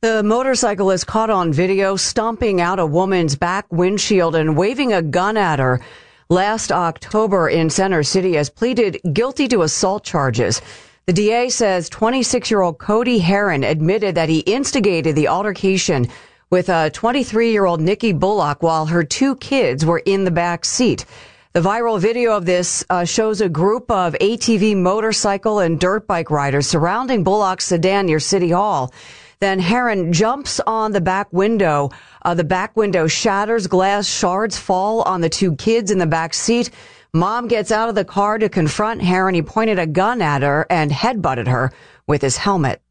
The motorcycle is caught on video stomping out a woman's back windshield and waving a gun at her. Last October in Center City has pleaded guilty to assault charges. The DA says 26 year old Cody Heron admitted that he instigated the altercation with a 23 year old Nikki Bullock while her two kids were in the back seat. The viral video of this uh, shows a group of ATV motorcycle and dirt bike riders surrounding Bullock's sedan near City Hall. Then Heron jumps on the back window. Uh, the back window shatters, glass shards fall on the two kids in the back seat. Mom gets out of the car to confront Heron. He pointed a gun at her and headbutted her with his helmet.